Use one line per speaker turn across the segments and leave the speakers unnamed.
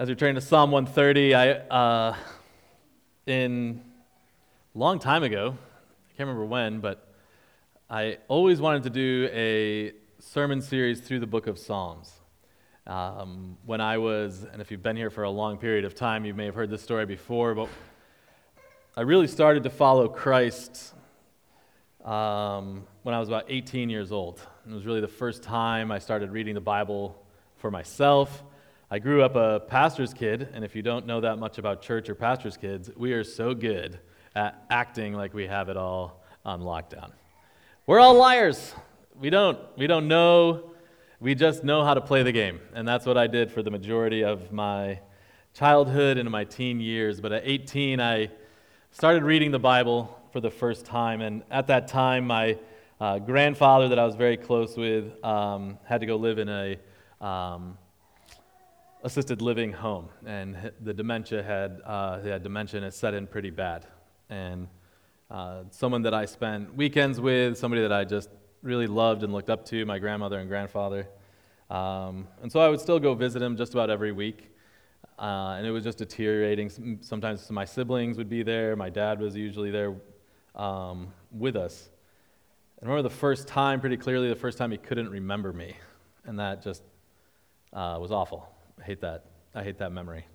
As we turn to Psalm 130, I, uh, in a long time ago, I can't remember when, but I always wanted to do a sermon series through the book of Psalms. Um, when I was, and if you've been here for a long period of time, you may have heard this story before, but I really started to follow Christ um, when I was about 18 years old. It was really the first time I started reading the Bible for myself. I grew up a pastor's kid, and if you don't know that much about church or pastor's kids, we are so good at acting like we have it all on lockdown. We're all liars. We don't. We don't know. We just know how to play the game. And that's what I did for the majority of my childhood and my teen years. But at 18, I started reading the Bible for the first time. And at that time, my uh, grandfather, that I was very close with, um, had to go live in a um, assisted living home, and the dementia had, uh, had dementia and it set in pretty bad. And uh, someone that I spent weekends with, somebody that I just really loved and looked up to, my grandmother and grandfather. Um, and so I would still go visit him just about every week. Uh, and it was just deteriorating. Sometimes my siblings would be there. My dad was usually there um, with us. I remember the first time, pretty clearly, the first time he couldn't remember me. And that just uh, was awful. I hate that. I hate that memory.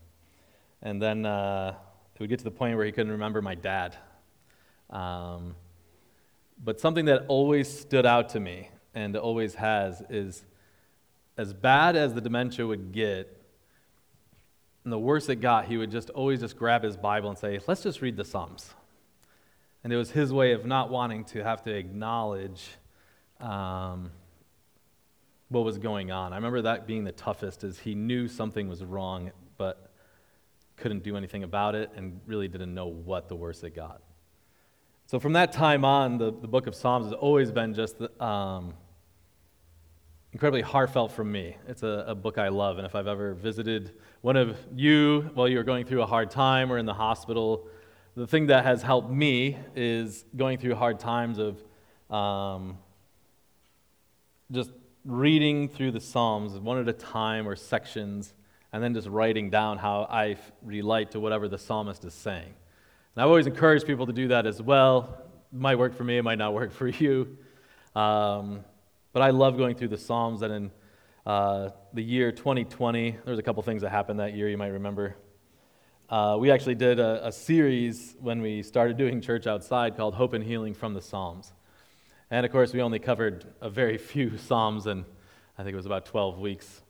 And then uh, it would get to the point where he couldn't remember my dad. Um, but something that always stood out to me and always has is as bad as the dementia would get, and the worse it got, he would just always just grab his Bible and say, Let's just read the Psalms. And it was his way of not wanting to have to acknowledge um, what was going on. I remember that being the toughest is he knew something was wrong, but couldn't do anything about it and really didn't know what the worse it got. So from that time on, the, the book of Psalms has always been just um, incredibly heartfelt for me. It's a, a, book I love, and if I've ever visited one of you while you were going through a hard time or in the hospital, the thing that has helped me is going through hard times of um, just reading through the Psalms one at a time or sections, and then just writing down how I relate to whatever the psalmist is saying. And I've always encouraged people to do that as well. It might work for me, it might not work for you. Um, but I love going through the Psalms, and in uh, the year 2020, there was a couple things that happened that year you might remember. Uh, we actually did a, a series when we started doing church outside called Hope and Healing from the Psalms. And of course, we only covered a very few Psalms, and I think it was about 12 weeks.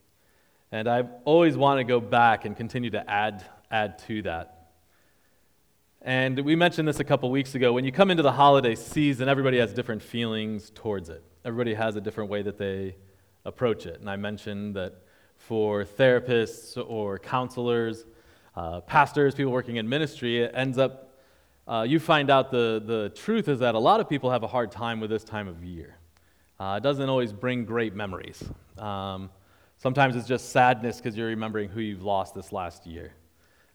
And I've always want to go back and continue to add, add to that. And we mentioned this a couple weeks ago. When you come into the holiday season, everybody has different feelings towards it. Everybody has a different way that they approach it. And I mentioned that for therapists or counselors, uh, pastors, people working in ministry, it ends up uh, you find out the, the truth is that a lot of people have a hard time with this time of year. Uh, it doesn't always bring great memories. Um, sometimes it's just sadness because you're remembering who you've lost this last year.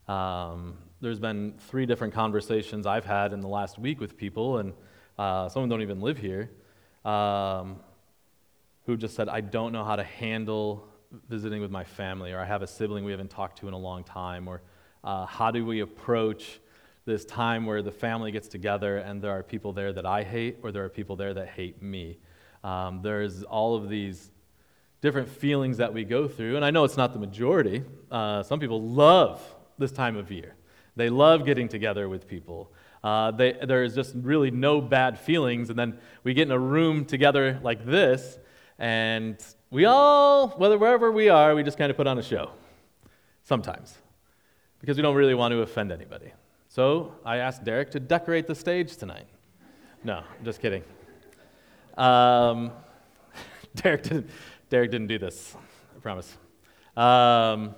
Um, there's been three different conversations I've had in the last week with people, and uh, some of them don't even live here, um, who just said, I don't know how to handle visiting with my family, or I have a sibling we haven't talked to in a long time, or uh, how do we approach this time where the family gets together and there are people there that I hate or there are people there that hate me. Um, there's all of these different feelings that we go through, and I know it's not the majority. Uh, some people love this time of year, they love getting together with people. Uh, they, there's just really no bad feelings, and then we get in a room together like this, and we all, whether wherever we are, we just kind of put on a show sometimes because we don't really want to offend anybody. So I asked Derek to decorate the stage tonight. No, I'm just kidding. Um, Derek, didn't, Derek didn't do this, I promise. Um,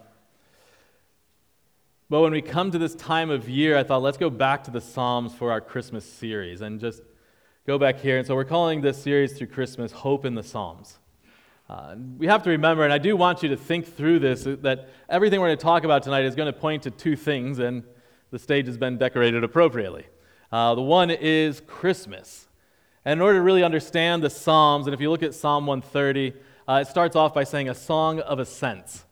but when we come to this time of year, I thought let's go back to the Psalms for our Christmas series and just go back here. And so we're calling this series through Christmas Hope in the Psalms. Uh, we have to remember, and I do want you to think through this, that everything we're going to talk about tonight is going to point to two things, and the stage has been decorated appropriately. Uh, the one is Christmas. And in order to really understand the Psalms, and if you look at Psalm 130, uh, it starts off by saying a song of ascents.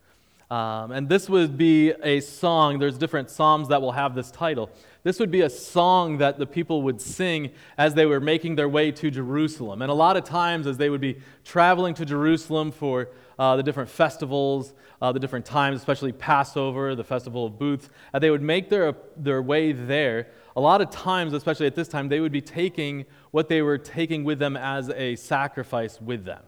Um, and this would be a song, there's different psalms that will have this title. This would be a song that the people would sing as they were making their way to Jerusalem. And a lot of times, as they would be traveling to Jerusalem for uh, the different festivals, uh, the different times, especially Passover, the Festival of Booths, uh, they would make their, their way there. A lot of times, especially at this time, they would be taking what they were taking with them as a sacrifice with them.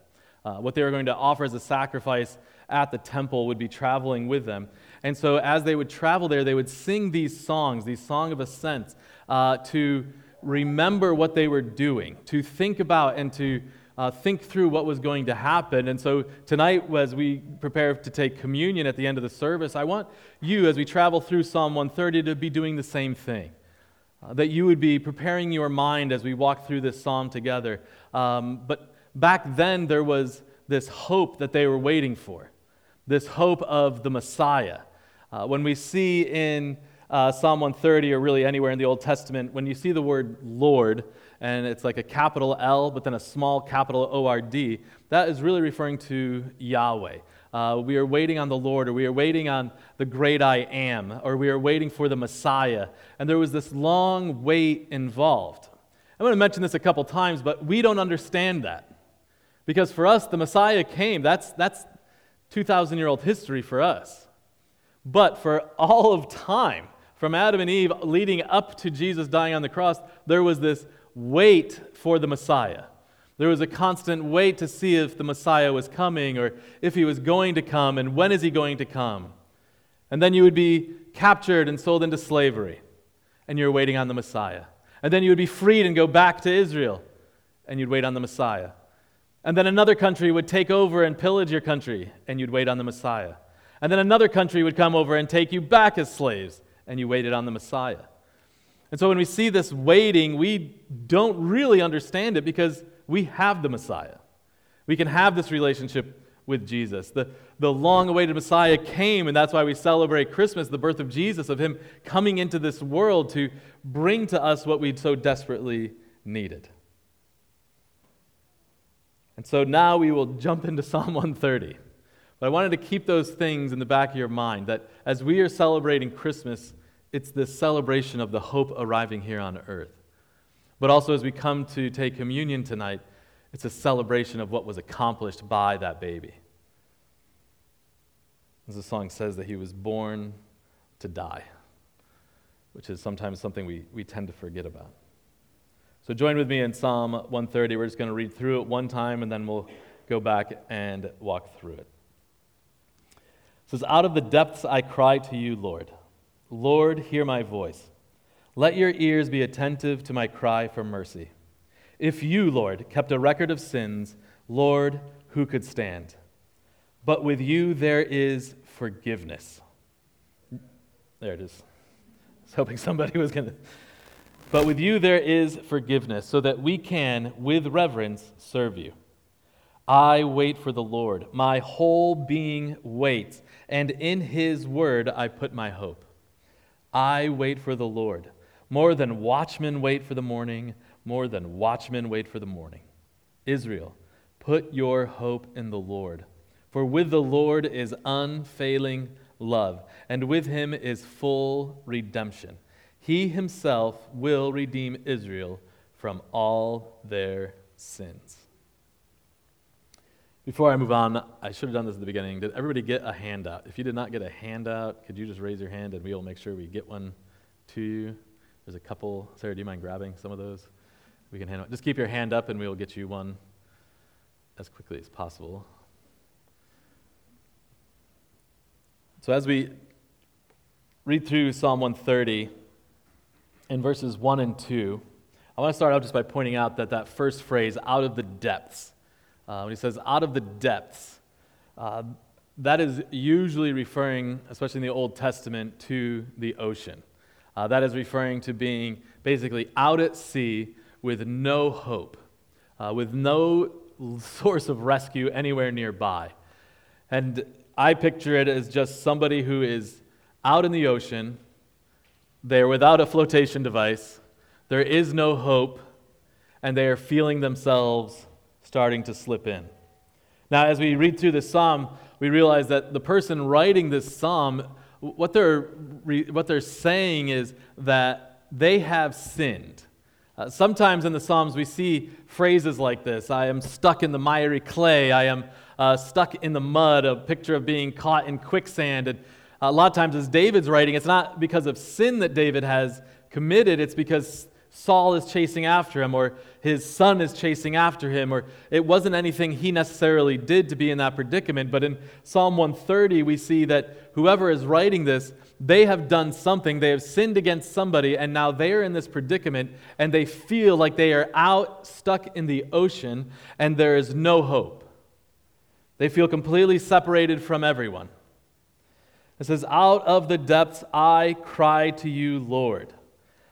Uh, what they were going to offer as a sacrifice at the temple would be traveling with them. And so, as they would travel there, they would sing these songs, these song of ascent, uh, to remember what they were doing, to think about and to uh, think through what was going to happen. And so, tonight, as we prepare to take communion at the end of the service, I want you, as we travel through Psalm 130, to be doing the same thing. Uh, that you would be preparing your mind as we walk through this psalm together. Um, but back then, there was this hope that they were waiting for, this hope of the Messiah. Uh, when we see in uh, Psalm 130 or really anywhere in the Old Testament, when you see the word Lord, and it's like a capital L, but then a small capital O R D, that is really referring to Yahweh. Uh, we are waiting on the Lord, or we are waiting on the great I am, or we are waiting for the Messiah. And there was this long wait involved. I'm going to mention this a couple times, but we don't understand that. Because for us, the Messiah came. That's, that's 2,000 year old history for us. But for all of time, from Adam and Eve leading up to Jesus dying on the cross, there was this wait for the Messiah. There was a constant wait to see if the Messiah was coming or if he was going to come and when is he going to come. And then you would be captured and sold into slavery and you're waiting on the Messiah. And then you would be freed and go back to Israel and you'd wait on the Messiah. And then another country would take over and pillage your country and you'd wait on the Messiah. And then another country would come over and take you back as slaves, and you waited on the Messiah. And so when we see this waiting, we don't really understand it because we have the Messiah. We can have this relationship with Jesus. The, the long awaited Messiah came, and that's why we celebrate Christmas, the birth of Jesus, of Him coming into this world to bring to us what we so desperately needed. And so now we will jump into Psalm 130. But I wanted to keep those things in the back of your mind that as we are celebrating Christmas, it's this celebration of the hope arriving here on earth. But also, as we come to take communion tonight, it's a celebration of what was accomplished by that baby. As the song says, that he was born to die, which is sometimes something we, we tend to forget about. So join with me in Psalm 130. We're just going to read through it one time and then we'll go back and walk through it says, Out of the depths I cry to you, Lord. Lord, hear my voice. Let your ears be attentive to my cry for mercy. If you, Lord, kept a record of sins, Lord, who could stand? But with you there is forgiveness. There it is. I was hoping somebody was going to. But with you there is forgiveness, so that we can, with reverence, serve you. I wait for the Lord. My whole being waits, and in his word I put my hope. I wait for the Lord. More than watchmen wait for the morning, more than watchmen wait for the morning. Israel, put your hope in the Lord. For with the Lord is unfailing love, and with him is full redemption. He himself will redeem Israel from all their sins. Before I move on, I should have done this at the beginning. Did everybody get a handout? If you did not get a handout, could you just raise your hand and we will make sure we get one to you? There's a couple. Sarah, do you mind grabbing some of those? We can hand out. Just keep your hand up and we will get you one as quickly as possible. So as we read through Psalm 130 in verses 1 and 2, I want to start out just by pointing out that that first phrase, out of the depths, uh, when he says out of the depths, uh, that is usually referring, especially in the Old Testament, to the ocean. Uh, that is referring to being basically out at sea with no hope, uh, with no source of rescue anywhere nearby. And I picture it as just somebody who is out in the ocean, they're without a flotation device, there is no hope, and they are feeling themselves starting to slip in. Now, as we read through this psalm, we realize that the person writing this psalm, what they're, what they're saying is that they have sinned. Uh, sometimes in the Psalms, we see phrases like this I am stuck in the miry clay, I am uh, stuck in the mud, a picture of being caught in quicksand. And a lot of times, as David's writing, it's not because of sin that David has committed, it's because Saul is chasing after him, or his son is chasing after him, or it wasn't anything he necessarily did to be in that predicament. But in Psalm 130, we see that whoever is writing this, they have done something, they have sinned against somebody, and now they are in this predicament, and they feel like they are out stuck in the ocean, and there is no hope. They feel completely separated from everyone. It says, Out of the depths I cry to you, Lord.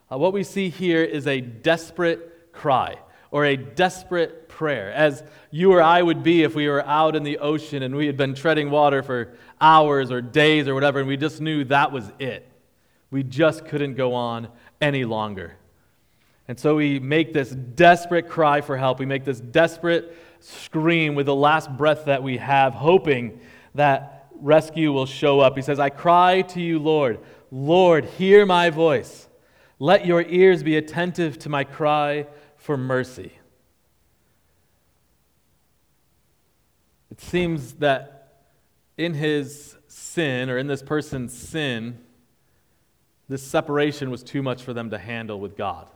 Uh, what we see here is a desperate cry or a desperate prayer, as you or I would be if we were out in the ocean and we had been treading water for hours or days or whatever, and we just knew that was it. We just couldn't go on any longer. And so we make this desperate cry for help. We make this desperate scream with the last breath that we have, hoping that rescue will show up. He says, I cry to you, Lord. Lord, hear my voice. Let your ears be attentive to my cry for mercy. It seems that in his sin, or in this person's sin, this separation was too much for them to handle with God.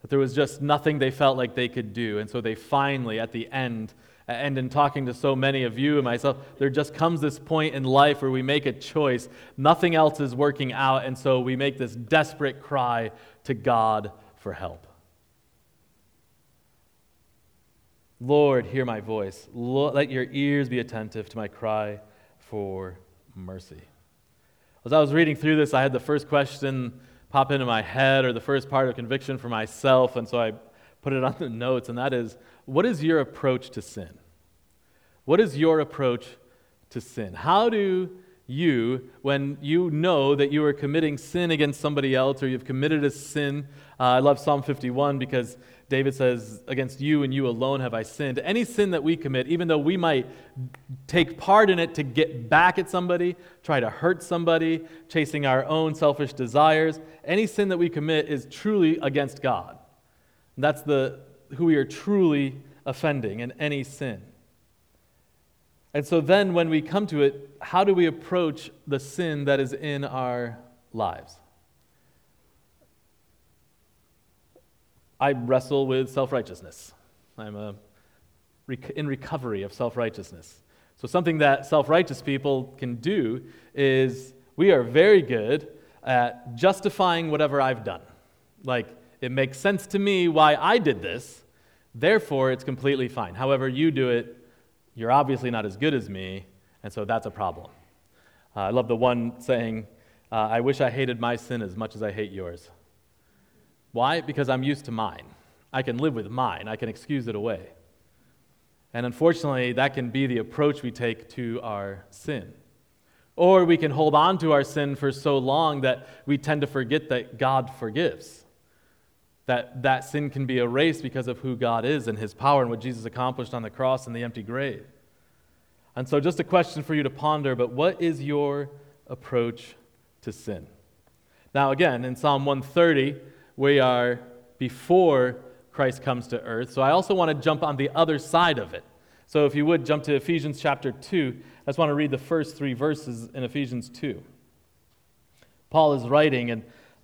That there was just nothing they felt like they could do. And so they finally, at the end, and in talking to so many of you and myself, there just comes this point in life where we make a choice. Nothing else is working out, and so we make this desperate cry to God for help. Lord, hear my voice. Let your ears be attentive to my cry for mercy. As I was reading through this, I had the first question pop into my head, or the first part of conviction for myself, and so I put it on the notes, and that is what is your approach to sin? What is your approach to sin? How do you, when you know that you are committing sin against somebody else or you've committed a sin, uh, I love Psalm 51 because David says, Against you and you alone have I sinned. Any sin that we commit, even though we might take part in it to get back at somebody, try to hurt somebody, chasing our own selfish desires, any sin that we commit is truly against God. That's the, who we are truly offending in any sin. And so then, when we come to it, how do we approach the sin that is in our lives? I wrestle with self righteousness. I'm a, in recovery of self righteousness. So, something that self righteous people can do is we are very good at justifying whatever I've done. Like, it makes sense to me why I did this, therefore it's completely fine. However, you do it, you're obviously not as good as me, and so that's a problem. Uh, I love the one saying, uh, I wish I hated my sin as much as I hate yours. Why? Because I'm used to mine. I can live with mine, I can excuse it away. And unfortunately, that can be the approach we take to our sin. Or we can hold on to our sin for so long that we tend to forget that God forgives that that sin can be erased because of who God is and his power and what Jesus accomplished on the cross and the empty grave. And so, just a question for you to ponder, but what is your approach to sin? Now, again, in Psalm 130, we are before Christ comes to earth. So, I also want to jump on the other side of it. So, if you would jump to Ephesians chapter 2, I just want to read the first three verses in Ephesians 2. Paul is writing, and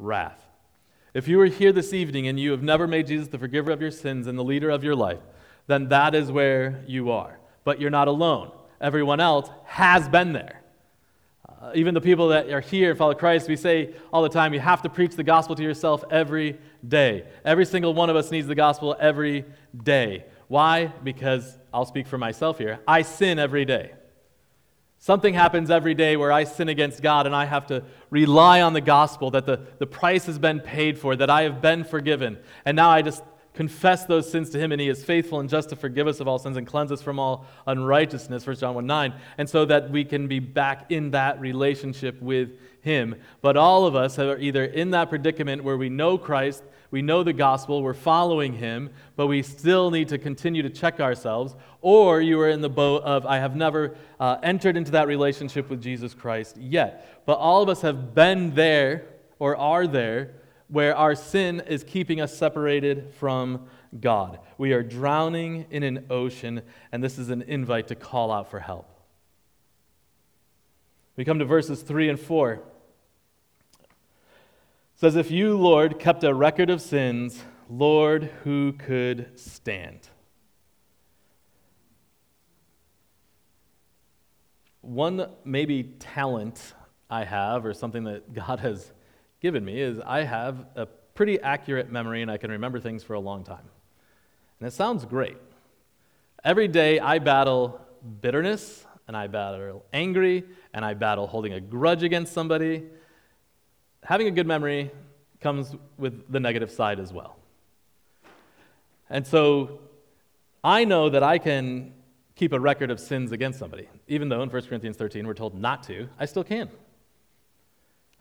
wrath. If you are here this evening and you have never made Jesus the forgiver of your sins and the leader of your life, then that is where you are. But you're not alone. Everyone else has been there. Uh, even the people that are here and follow Christ, we say all the time, you have to preach the gospel to yourself every day. Every single one of us needs the gospel every day. Why? Because I'll speak for myself here. I sin every day. Something happens every day where I sin against God and I have to rely on the gospel that the, the price has been paid for, that I have been forgiven. And now I just confess those sins to him, and he is faithful and just to forgive us of all sins and cleanse us from all unrighteousness, 1 John 1 9, and so that we can be back in that relationship with him. But all of us are either in that predicament where we know Christ, we know the gospel, we're following him, but we still need to continue to check ourselves, or you are in the boat of, I have never uh, entered into that relationship with Jesus Christ yet. But all of us have been there or are there where our sin is keeping us separated from God. We are drowning in an ocean, and this is an invite to call out for help. We come to verses 3 and 4. Says, If you, Lord, kept a record of sins, Lord, who could stand? One maybe talent I have, or something that God has given me is I have a pretty accurate memory and I can remember things for a long time. And it sounds great. Every day I battle bitterness and I battle angry and I battle holding a grudge against somebody. Having a good memory comes with the negative side as well. And so I know that I can keep a record of sins against somebody. Even though in 1 Corinthians 13 we're told not to, I still can.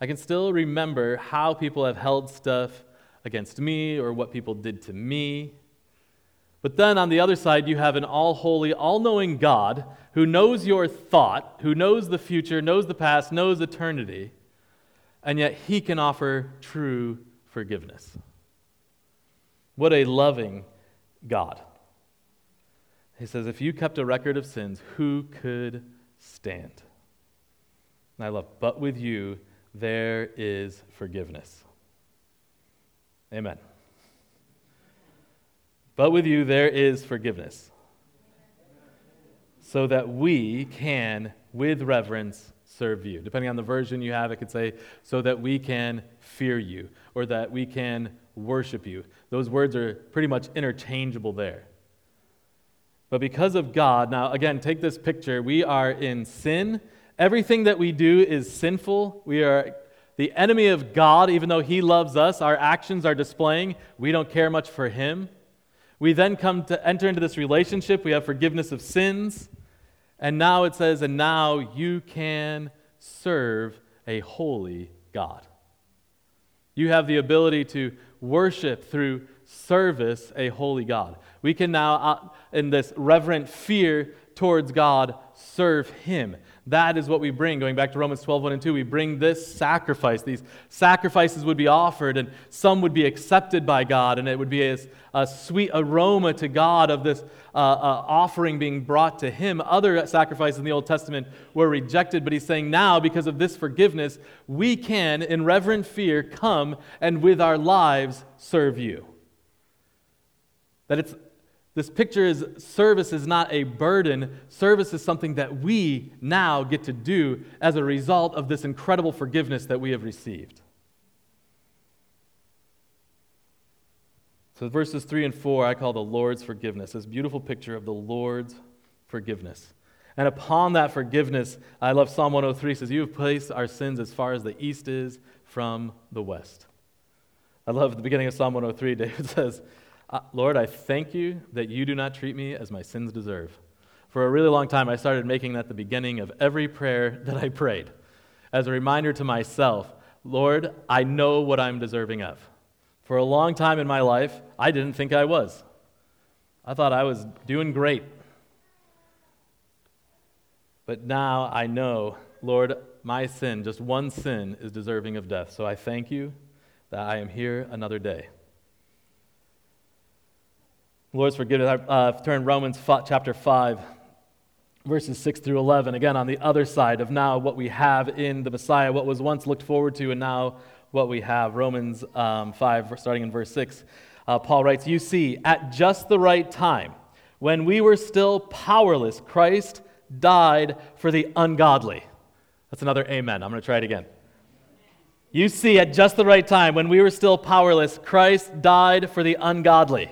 I can still remember how people have held stuff against me or what people did to me. But then on the other side, you have an all holy, all knowing God who knows your thought, who knows the future, knows the past, knows eternity, and yet he can offer true forgiveness. What a loving God. He says, If you kept a record of sins, who could stand? And I love, but with you, there is forgiveness. Amen. But with you, there is forgiveness. So that we can, with reverence, serve you. Depending on the version you have, it could say, so that we can fear you, or that we can worship you. Those words are pretty much interchangeable there. But because of God, now again, take this picture. We are in sin Everything that we do is sinful. We are the enemy of God, even though He loves us. Our actions are displaying we don't care much for Him. We then come to enter into this relationship. We have forgiveness of sins. And now it says, and now you can serve a holy God. You have the ability to worship through service a holy God. We can now, uh, in this reverent fear towards God, serve Him. That is what we bring. Going back to Romans 12, 1 and 2, we bring this sacrifice. These sacrifices would be offered, and some would be accepted by God, and it would be a, a sweet aroma to God of this uh, uh, offering being brought to Him. Other sacrifices in the Old Testament were rejected, but He's saying now, because of this forgiveness, we can, in reverent fear, come and with our lives serve you. That it's this picture is service is not a burden. Service is something that we now get to do as a result of this incredible forgiveness that we have received. So, verses 3 and 4, I call the Lord's forgiveness, this beautiful picture of the Lord's forgiveness. And upon that forgiveness, I love Psalm 103 says, You have placed our sins as far as the east is from the west. I love the beginning of Psalm 103. David says, Uh, Lord, I thank you that you do not treat me as my sins deserve. For a really long time, I started making that the beginning of every prayer that I prayed as a reminder to myself Lord, I know what I'm deserving of. For a long time in my life, I didn't think I was. I thought I was doing great. But now I know, Lord, my sin, just one sin, is deserving of death. So I thank you that I am here another day. Lord's forgiveness. Uh, turn Romans f- chapter 5, verses 6 through 11. Again, on the other side of now what we have in the Messiah, what was once looked forward to, and now what we have. Romans um, 5, starting in verse 6. Uh, Paul writes, You see, at just the right time, when we were still powerless, Christ died for the ungodly. That's another amen. I'm going to try it again. You see, at just the right time, when we were still powerless, Christ died for the ungodly.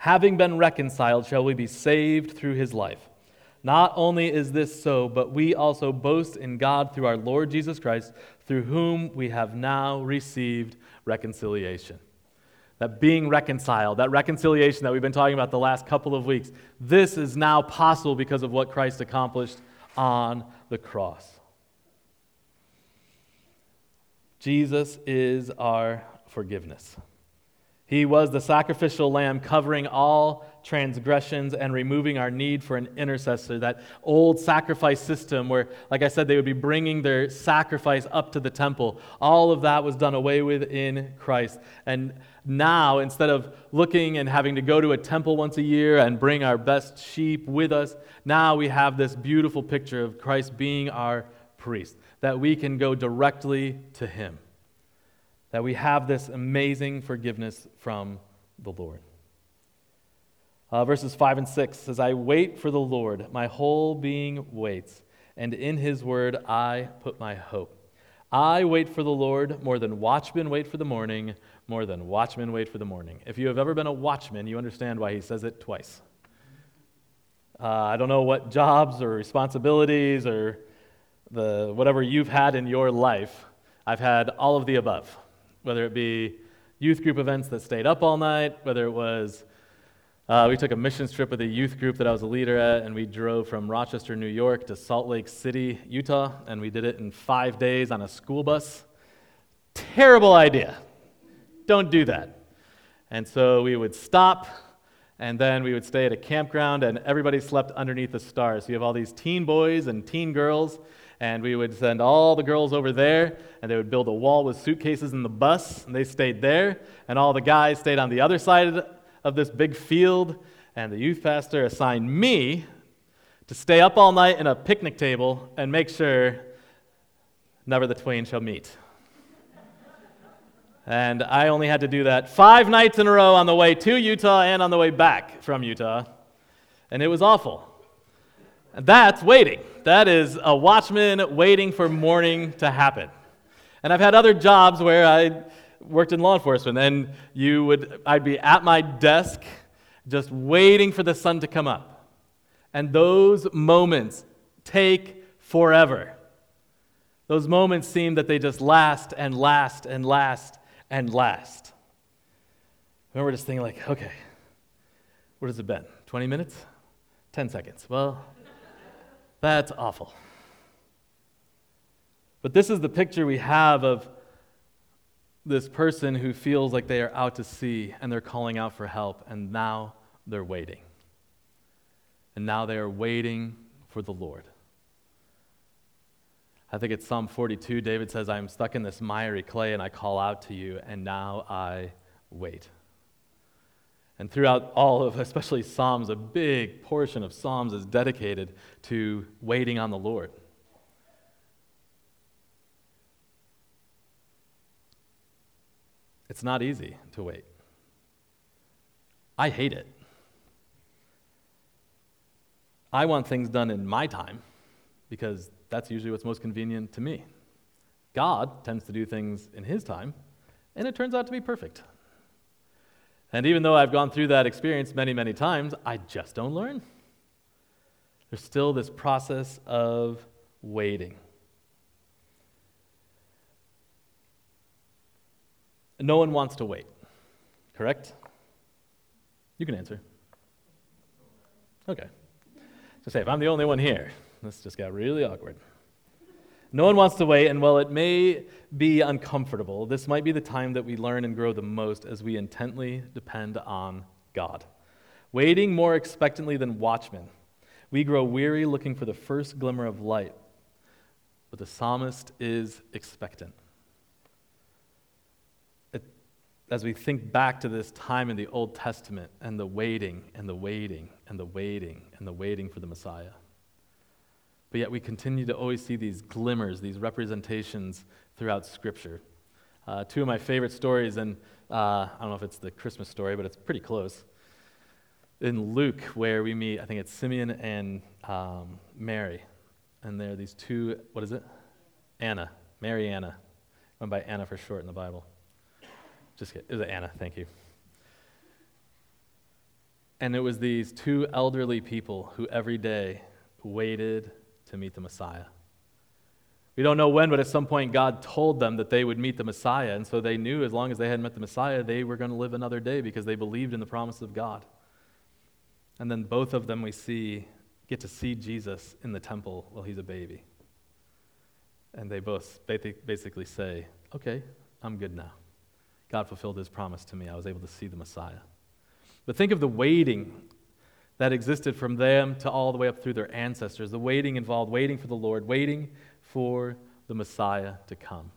Having been reconciled, shall we be saved through his life. Not only is this so, but we also boast in God through our Lord Jesus Christ, through whom we have now received reconciliation. That being reconciled, that reconciliation that we've been talking about the last couple of weeks, this is now possible because of what Christ accomplished on the cross. Jesus is our forgiveness. He was the sacrificial lamb covering all transgressions and removing our need for an intercessor. That old sacrifice system where, like I said, they would be bringing their sacrifice up to the temple. All of that was done away with in Christ. And now, instead of looking and having to go to a temple once a year and bring our best sheep with us, now we have this beautiful picture of Christ being our priest, that we can go directly to him that we have this amazing forgiveness from the Lord. Uh, verses 5 and 6 says, I wait for the Lord, my whole being waits, and in his word I put my hope. I wait for the Lord more than watchmen wait for the morning, more than watchmen wait for the morning. If you have ever been a watchman, you understand why he says it twice. Uh, I don't know what jobs or responsibilities or the whatever you've had in your life. I've had all of the above whether it be youth group events that stayed up all night, whether it was uh, we took a missions trip with a youth group that I was a leader at, and we drove from Rochester, New York to Salt Lake City, Utah, and we did it in five days on a school bus. Terrible idea. Don't do that. And so we would stop, and then we would stay at a campground, and everybody slept underneath the stars. So you have all these teen boys and teen girls and we would send all the girls over there, and they would build a wall with suitcases in the bus, and they stayed there, and all the guys stayed on the other side of this big field, and the youth pastor assigned me to stay up all night in a picnic table and make sure never the twain shall meet. and I only had to do that five nights in a row on the way to Utah and on the way back from Utah, and it was awful. And that's waiting. That is a watchman waiting for morning to happen. And I've had other jobs where I worked in law enforcement, and you would, I'd be at my desk just waiting for the sun to come up. And those moments take forever. Those moments seem that they just last and last and last and last. I remember just thinking, like, okay, what has it been? 20 minutes? 10 seconds. Well, that's awful. But this is the picture we have of this person who feels like they are out to sea and they're calling out for help, and now they're waiting. And now they are waiting for the Lord. I think it's Psalm 42. David says, I am stuck in this miry clay and I call out to you, and now I wait. And throughout all of, especially Psalms, a big portion of Psalms is dedicated to waiting on the Lord. It's not easy to wait. I hate it. I want things done in my time because that's usually what's most convenient to me. God tends to do things in his time, and it turns out to be perfect. And even though I've gone through that experience many, many times, I just don't learn. There's still this process of waiting. No one wants to wait, correct? You can answer. Okay. So say, if I'm the only one here, this just got really awkward. No one wants to wait, and while it may be uncomfortable, this might be the time that we learn and grow the most as we intently depend on God. Waiting more expectantly than watchmen, we grow weary looking for the first glimmer of light, but the psalmist is expectant. It, as we think back to this time in the Old Testament and the waiting and the waiting and the waiting and the waiting for the Messiah. But yet we continue to always see these glimmers, these representations throughout Scripture. Uh, two of my favorite stories, and uh, I don't know if it's the Christmas story, but it's pretty close. In Luke, where we meet, I think it's Simeon and um, Mary. And there are these two, what is it? Anna, Mary Anna. Went by Anna for short in the Bible. Just kidding. It was Anna, thank you. And it was these two elderly people who every day waited to meet the Messiah. We don't know when, but at some point God told them that they would meet the Messiah. And so they knew as long as they hadn't met the Messiah, they were going to live another day because they believed in the promise of God. And then both of them we see get to see Jesus in the temple while he's a baby. And they both basically say, Okay, I'm good now. God fulfilled his promise to me. I was able to see the Messiah. But think of the waiting that existed from them to all the way up through their ancestors. The waiting involved waiting for the Lord, waiting for the Messiah to come.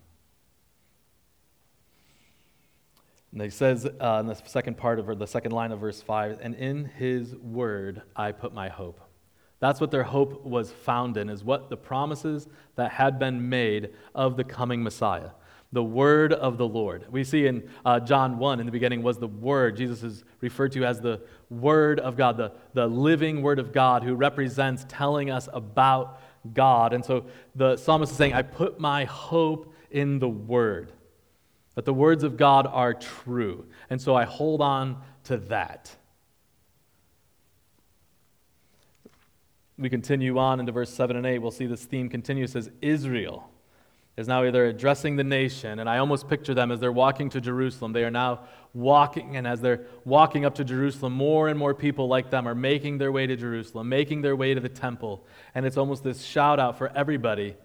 And he says uh, in the second part of the second line of verse 5, and in his word I put my hope. That's what their hope was found in, is what the promises that had been made of the coming Messiah the word of the Lord. We see in uh, John 1, in the beginning was the word. Jesus is referred to as the word of God, the, the living word of God who represents telling us about God. And so the psalmist is saying, I put my hope in the word, that the words of God are true. And so I hold on to that. We continue on into verse 7 and 8. We'll see this theme continue. It says, Israel is now either addressing the nation, and I almost picture them as they're walking to Jerusalem. They are now walking, and as they're walking up to Jerusalem, more and more people like them are making their way to Jerusalem, making their way to the temple. And it's almost this shout out for everybody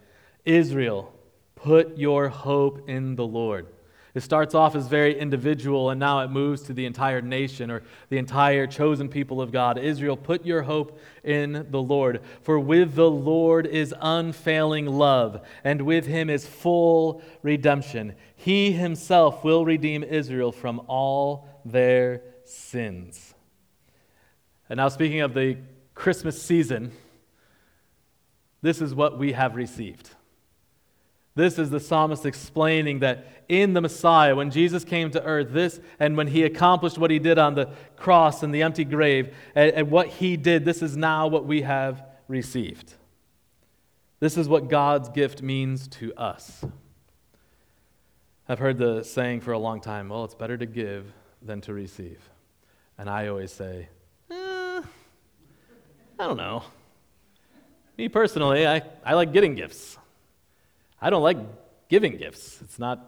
Israel, put your hope in the Lord. It starts off as very individual, and now it moves to the entire nation or the entire chosen people of God. Israel, put your hope in the Lord. For with the Lord is unfailing love, and with him is full redemption. He himself will redeem Israel from all their sins. And now, speaking of the Christmas season, this is what we have received. This is the psalmist explaining that in the Messiah, when Jesus came to earth, this and when he accomplished what he did on the cross and the empty grave, and, and what he did, this is now what we have received. This is what God's gift means to us. I've heard the saying for a long time well, it's better to give than to receive. And I always say, eh, I don't know. Me personally, I, I like getting gifts. I don't like giving gifts. It's not,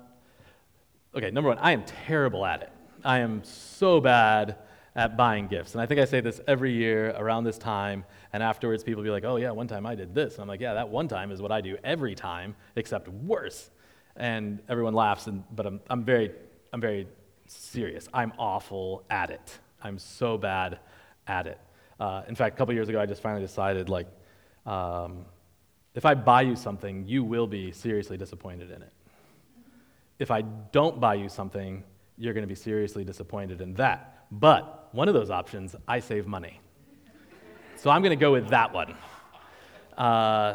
okay, number one, I am terrible at it. I am so bad at buying gifts. And I think I say this every year around this time, and afterwards people be like, oh, yeah, one time I did this. And I'm like, yeah, that one time is what I do every time, except worse. And everyone laughs, and, but I'm, I'm, very, I'm very serious. I'm awful at it. I'm so bad at it. Uh, in fact, a couple years ago, I just finally decided, like, um, if I buy you something, you will be seriously disappointed in it. If I don't buy you something, you're going to be seriously disappointed in that. But one of those options, I save money. So I'm going to go with that one. Uh,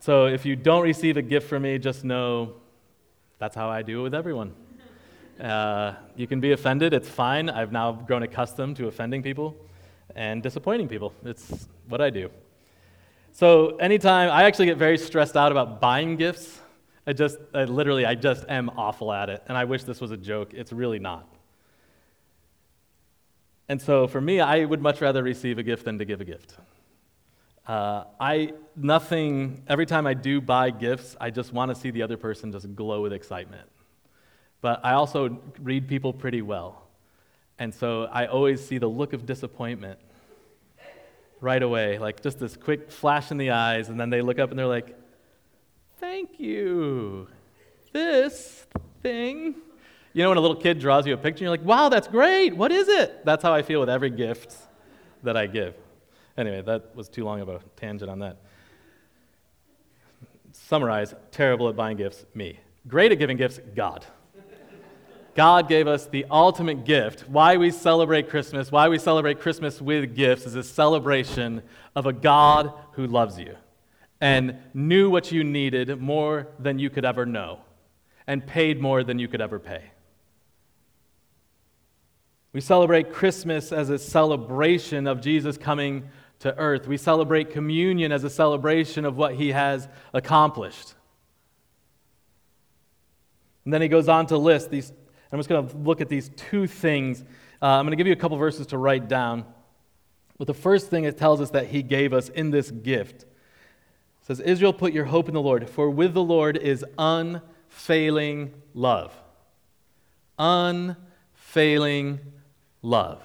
so if you don't receive a gift from me, just know that's how I do it with everyone. Uh, you can be offended, it's fine. I've now grown accustomed to offending people and disappointing people. It's what I do. So anytime I actually get very stressed out about buying gifts, I just I literally I just am awful at it, and I wish this was a joke. It's really not. And so for me, I would much rather receive a gift than to give a gift. Uh, I nothing. Every time I do buy gifts, I just want to see the other person just glow with excitement. But I also read people pretty well, and so I always see the look of disappointment right away, like just this quick flash in the eyes, and then they look up and they're like, Thank you. This thing. You know, when a little kid draws you a picture, you're like, Wow, that's great. What is it? That's how I feel with every gift that I give. Anyway, that was too long of a tangent on that. Summarize terrible at buying gifts, me. Great at giving gifts, God. God gave us the ultimate gift. Why we celebrate Christmas, why we celebrate Christmas with gifts, is a celebration of a God who loves you and knew what you needed more than you could ever know and paid more than you could ever pay. We celebrate Christmas as a celebration of Jesus coming to earth. We celebrate communion as a celebration of what he has accomplished. And then he goes on to list these. I'm just going to look at these two things. Uh, I'm going to give you a couple verses to write down. But the first thing it tells us that he gave us in this gift it says, Israel, put your hope in the Lord, for with the Lord is unfailing love. Unfailing love.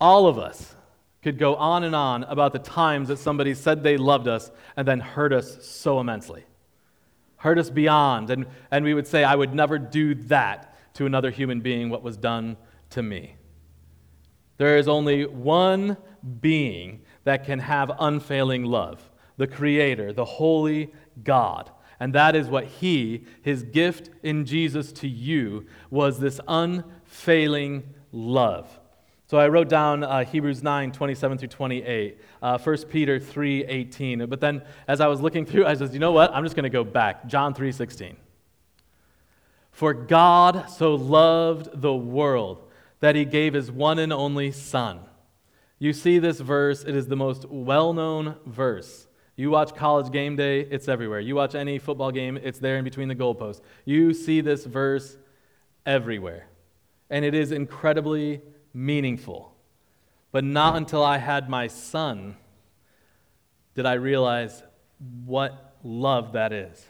All of us could go on and on about the times that somebody said they loved us and then hurt us so immensely hurt us beyond. And, and we would say, I would never do that to another human being, what was done to me. There is only one being that can have unfailing love the Creator, the Holy God. And that is what He, His gift in Jesus to you, was this unfailing love. So I wrote down uh, Hebrews 9, 27 through 28, uh, 1 Peter 3, 18. But then as I was looking through, I said, you know what? I'm just going to go back. John 3, 16. For God so loved the world that he gave his one and only Son. You see this verse, it is the most well known verse. You watch college game day, it's everywhere. You watch any football game, it's there in between the goalposts. You see this verse everywhere. And it is incredibly meaningful. But not until I had my son did I realize what love that is.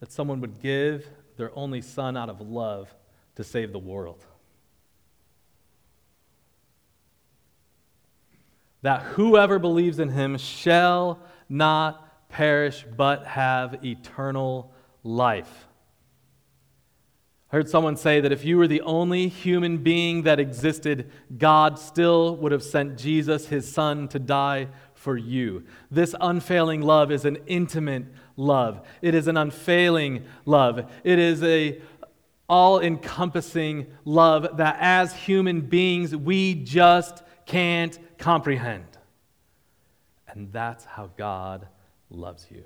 That someone would give their only son out of love to save the world. That whoever believes in him shall not perish but have eternal life. I heard someone say that if you were the only human being that existed, God still would have sent Jesus, his son, to die for you. This unfailing love is an intimate love. It is an unfailing love. It is a all encompassing love that as human beings we just can't comprehend. And that's how God loves you.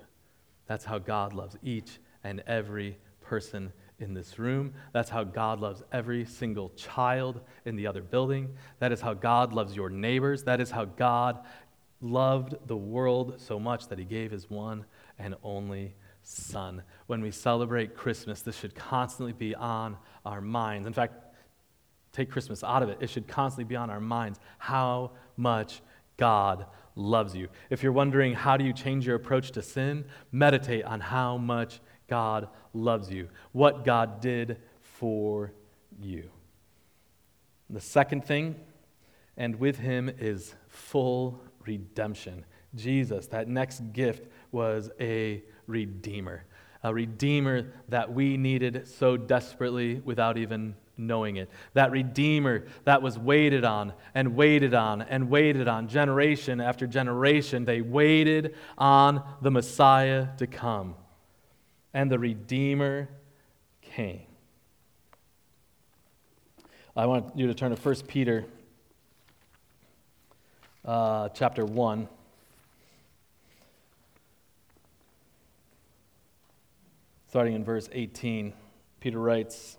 That's how God loves each and every person in this room. That's how God loves every single child in the other building. That is how God loves your neighbors. That is how God loved the world so much that he gave his one and only Son. When we celebrate Christmas, this should constantly be on our minds. In fact, take Christmas out of it, it should constantly be on our minds how much God loves you. If you're wondering how do you change your approach to sin, meditate on how much God loves you, what God did for you. The second thing, and with him is full redemption. Jesus, that next gift was a redeemer, a redeemer that we needed so desperately without even knowing it. That redeemer that was waited on and waited on and waited on, generation after generation. They waited on the Messiah to come and the Redeemer came. I want you to turn to 1 Peter uh, chapter 1. Starting in verse 18, Peter writes,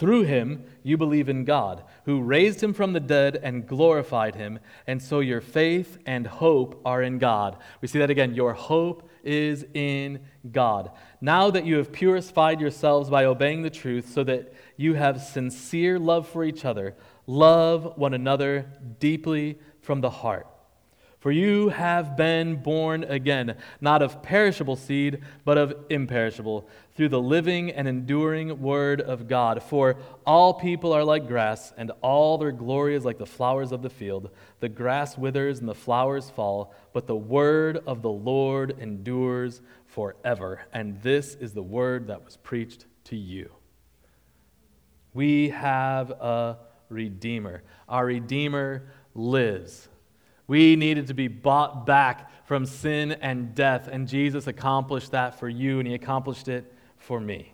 Through him, you believe in God, who raised him from the dead and glorified him, and so your faith and hope are in God. We see that again. Your hope is in God. Now that you have purified yourselves by obeying the truth, so that you have sincere love for each other, love one another deeply from the heart. For you have been born again, not of perishable seed, but of imperishable, through the living and enduring Word of God. For all people are like grass, and all their glory is like the flowers of the field. The grass withers and the flowers fall, but the Word of the Lord endures forever. And this is the Word that was preached to you. We have a Redeemer. Our Redeemer lives. We needed to be bought back from sin and death, and Jesus accomplished that for you, and He accomplished it for me.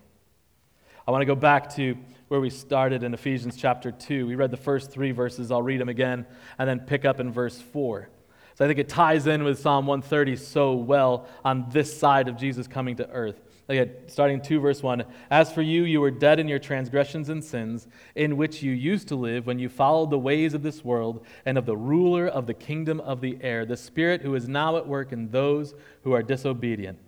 I want to go back to where we started in Ephesians chapter 2. We read the first three verses. I'll read them again and then pick up in verse 4. So I think it ties in with Psalm 130 so well on this side of Jesus coming to earth. Again, starting 2 verse 1 As for you, you were dead in your transgressions and sins, in which you used to live when you followed the ways of this world and of the ruler of the kingdom of the air, the Spirit who is now at work in those who are disobedient.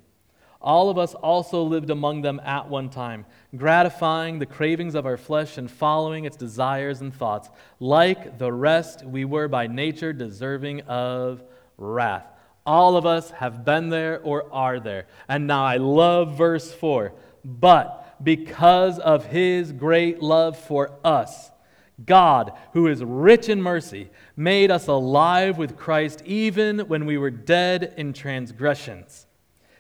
All of us also lived among them at one time, gratifying the cravings of our flesh and following its desires and thoughts. Like the rest, we were by nature deserving of wrath. All of us have been there or are there. And now I love verse 4. But because of his great love for us, God, who is rich in mercy, made us alive with Christ even when we were dead in transgressions.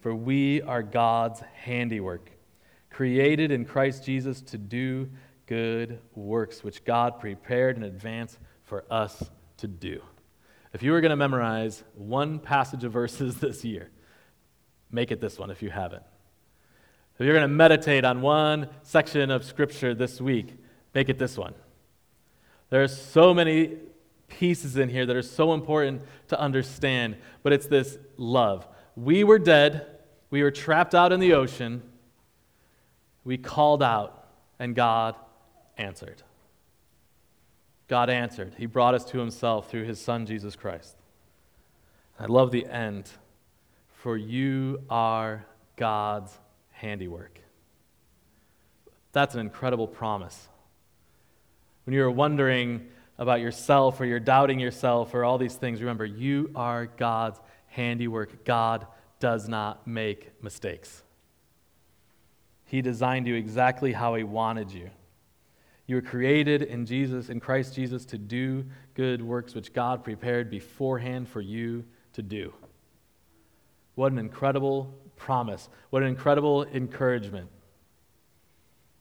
For we are God's handiwork, created in Christ Jesus to do good works, which God prepared in advance for us to do. If you were going to memorize one passage of verses this year, make it this one if you haven't. If you're going to meditate on one section of Scripture this week, make it this one. There are so many pieces in here that are so important to understand, but it's this love. We were dead, we were trapped out in the ocean, we called out, and God answered. God answered. He brought us to himself through his son, Jesus Christ. I love the end. For you are God's handiwork. That's an incredible promise. When you're wondering about yourself or you're doubting yourself or all these things, remember, you are God's handiwork. God does not make mistakes. He designed you exactly how He wanted you. You were created in Jesus, in Christ Jesus, to do good works which God prepared beforehand for you to do. What an incredible promise. What an incredible encouragement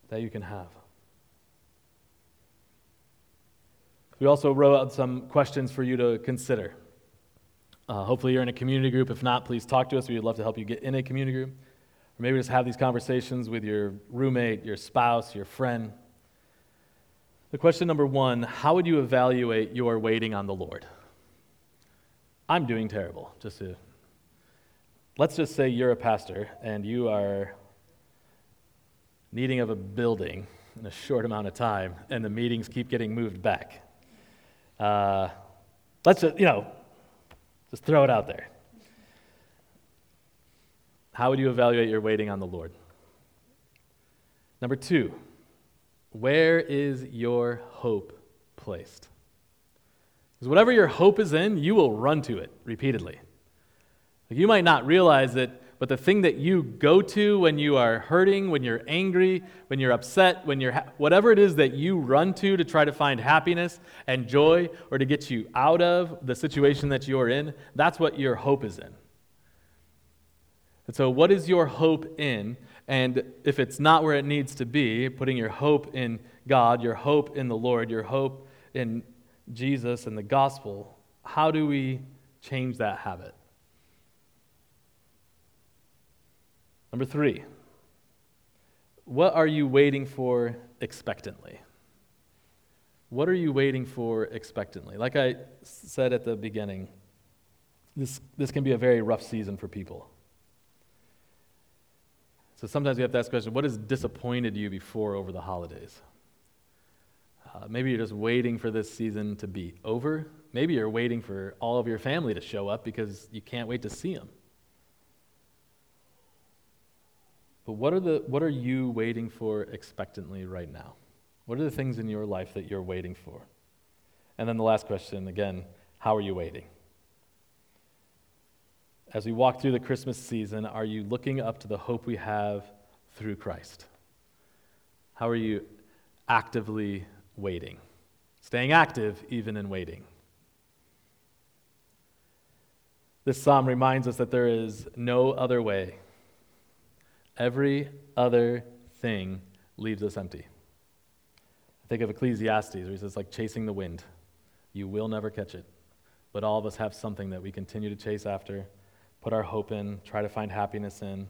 that you can have. We also wrote out some questions for you to consider. Uh, hopefully, you're in a community group. If not, please talk to us. We'd love to help you get in a community group. Or maybe just have these conversations with your roommate, your spouse, your friend. The question number one how would you evaluate your waiting on the Lord? I'm doing terrible, just to. Let's just say you're a pastor and you are needing of a building in a short amount of time, and the meetings keep getting moved back. Uh, let's just, you know, just throw it out there. How would you evaluate your waiting on the Lord? Number two, where is your hope placed? Because whatever your hope is in, you will run to it repeatedly. You might not realize it, but the thing that you go to when you are hurting, when you're angry, when you're upset, when you're ha- whatever it is that you run to to try to find happiness and joy or to get you out of the situation that you're in, that's what your hope is in. And so, what is your hope in? And if it's not where it needs to be, putting your hope in God, your hope in the Lord, your hope in Jesus and the gospel, how do we change that habit? Number three, what are you waiting for expectantly? What are you waiting for expectantly? Like I said at the beginning, this, this can be a very rough season for people. So sometimes you have to ask the question what has disappointed you before over the holidays? Uh, maybe you're just waiting for this season to be over. Maybe you're waiting for all of your family to show up because you can't wait to see them. But what are, the, what are you waiting for expectantly right now? What are the things in your life that you're waiting for? And then the last question again, how are you waiting? As we walk through the Christmas season, are you looking up to the hope we have through Christ? How are you actively waiting? Staying active even in waiting. This psalm reminds us that there is no other way. Every other thing leaves us empty. I think of Ecclesiastes, where he says, like chasing the wind. You will never catch it. But all of us have something that we continue to chase after, put our hope in, try to find happiness in.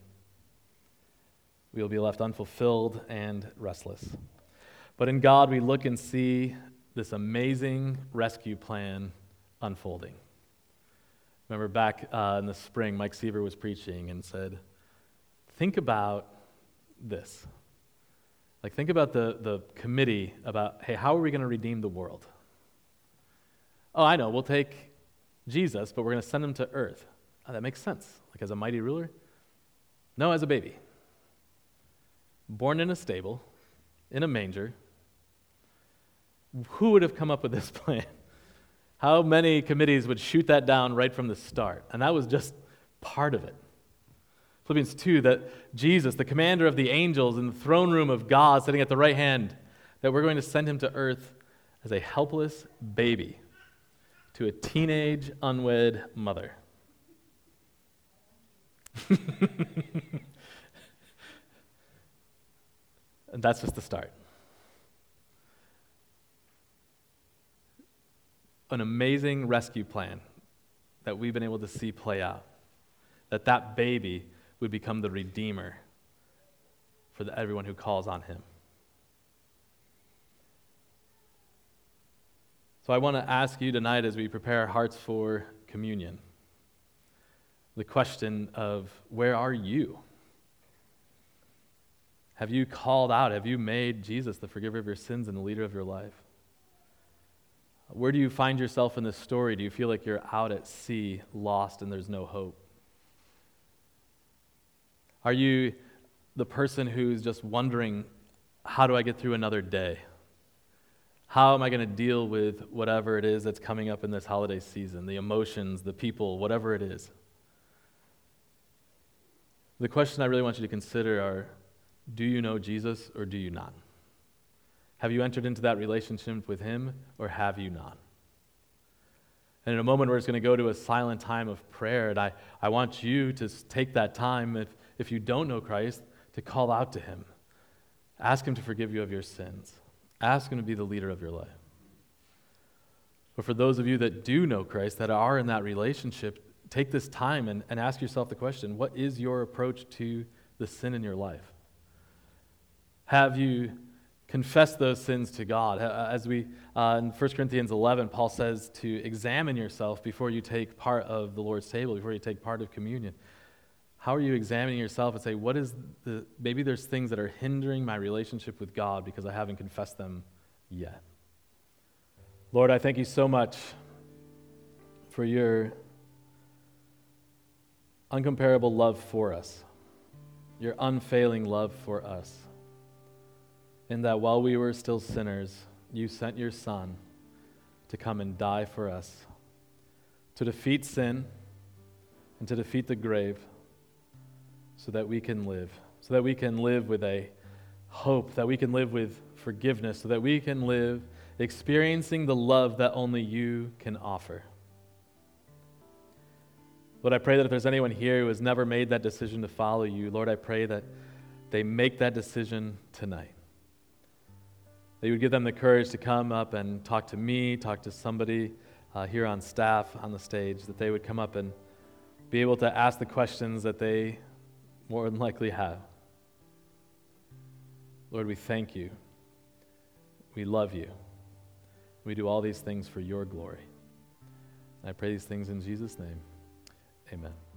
We will be left unfulfilled and restless. But in God, we look and see this amazing rescue plan unfolding. Remember back uh, in the spring, Mike Seaver was preaching and said, Think about this. Like, think about the, the committee about, hey, how are we going to redeem the world? Oh, I know, we'll take Jesus, but we're going to send him to earth. Oh, that makes sense. Like, as a mighty ruler? No, as a baby. Born in a stable, in a manger, who would have come up with this plan? How many committees would shoot that down right from the start? And that was just part of it. Philippians 2 that Jesus, the commander of the angels in the throne room of God, sitting at the right hand, that we're going to send him to earth as a helpless baby to a teenage unwed mother. and that's just the start. an amazing rescue plan that we've been able to see play out. That that baby would become the redeemer for the, everyone who calls on him. So I want to ask you tonight as we prepare our hearts for communion the question of where are you? Have you called out? Have you made Jesus the forgiver of your sins and the leader of your life? Where do you find yourself in this story? Do you feel like you're out at sea, lost, and there's no hope? Are you the person who's just wondering, how do I get through another day? How am I going to deal with whatever it is that's coming up in this holiday season? The emotions, the people, whatever it is. The question I really want you to consider are do you know Jesus or do you not? Have you entered into that relationship with Him or have you not? And in a moment, we're just going to go to a silent time of prayer. And I, I want you to take that time, if, if you don't know Christ, to call out to Him. Ask Him to forgive you of your sins. Ask Him to be the leader of your life. But for those of you that do know Christ, that are in that relationship, take this time and, and ask yourself the question what is your approach to the sin in your life? Have you confessed those sins to God. As we, uh, in 1 Corinthians 11, Paul says to examine yourself before you take part of the Lord's table, before you take part of communion. How are you examining yourself and say, what is the, maybe there's things that are hindering my relationship with God because I haven't confessed them yet? Lord, I thank you so much for your uncomparable love for us, your unfailing love for us in that while we were still sinners, you sent your Son to come and die for us, to defeat sin and to defeat the grave, so that we can live, so that we can live with a hope, that we can live with forgiveness, so that we can live experiencing the love that only you can offer. Lord, I pray that if there's anyone here who has never made that decision to follow you, Lord, I pray that they make that decision tonight that you would give them the courage to come up and talk to me, talk to somebody uh, here on staff on the stage, that they would come up and be able to ask the questions that they more than likely have. Lord, we thank you. We love you. We do all these things for your glory. And I pray these things in Jesus' name. Amen.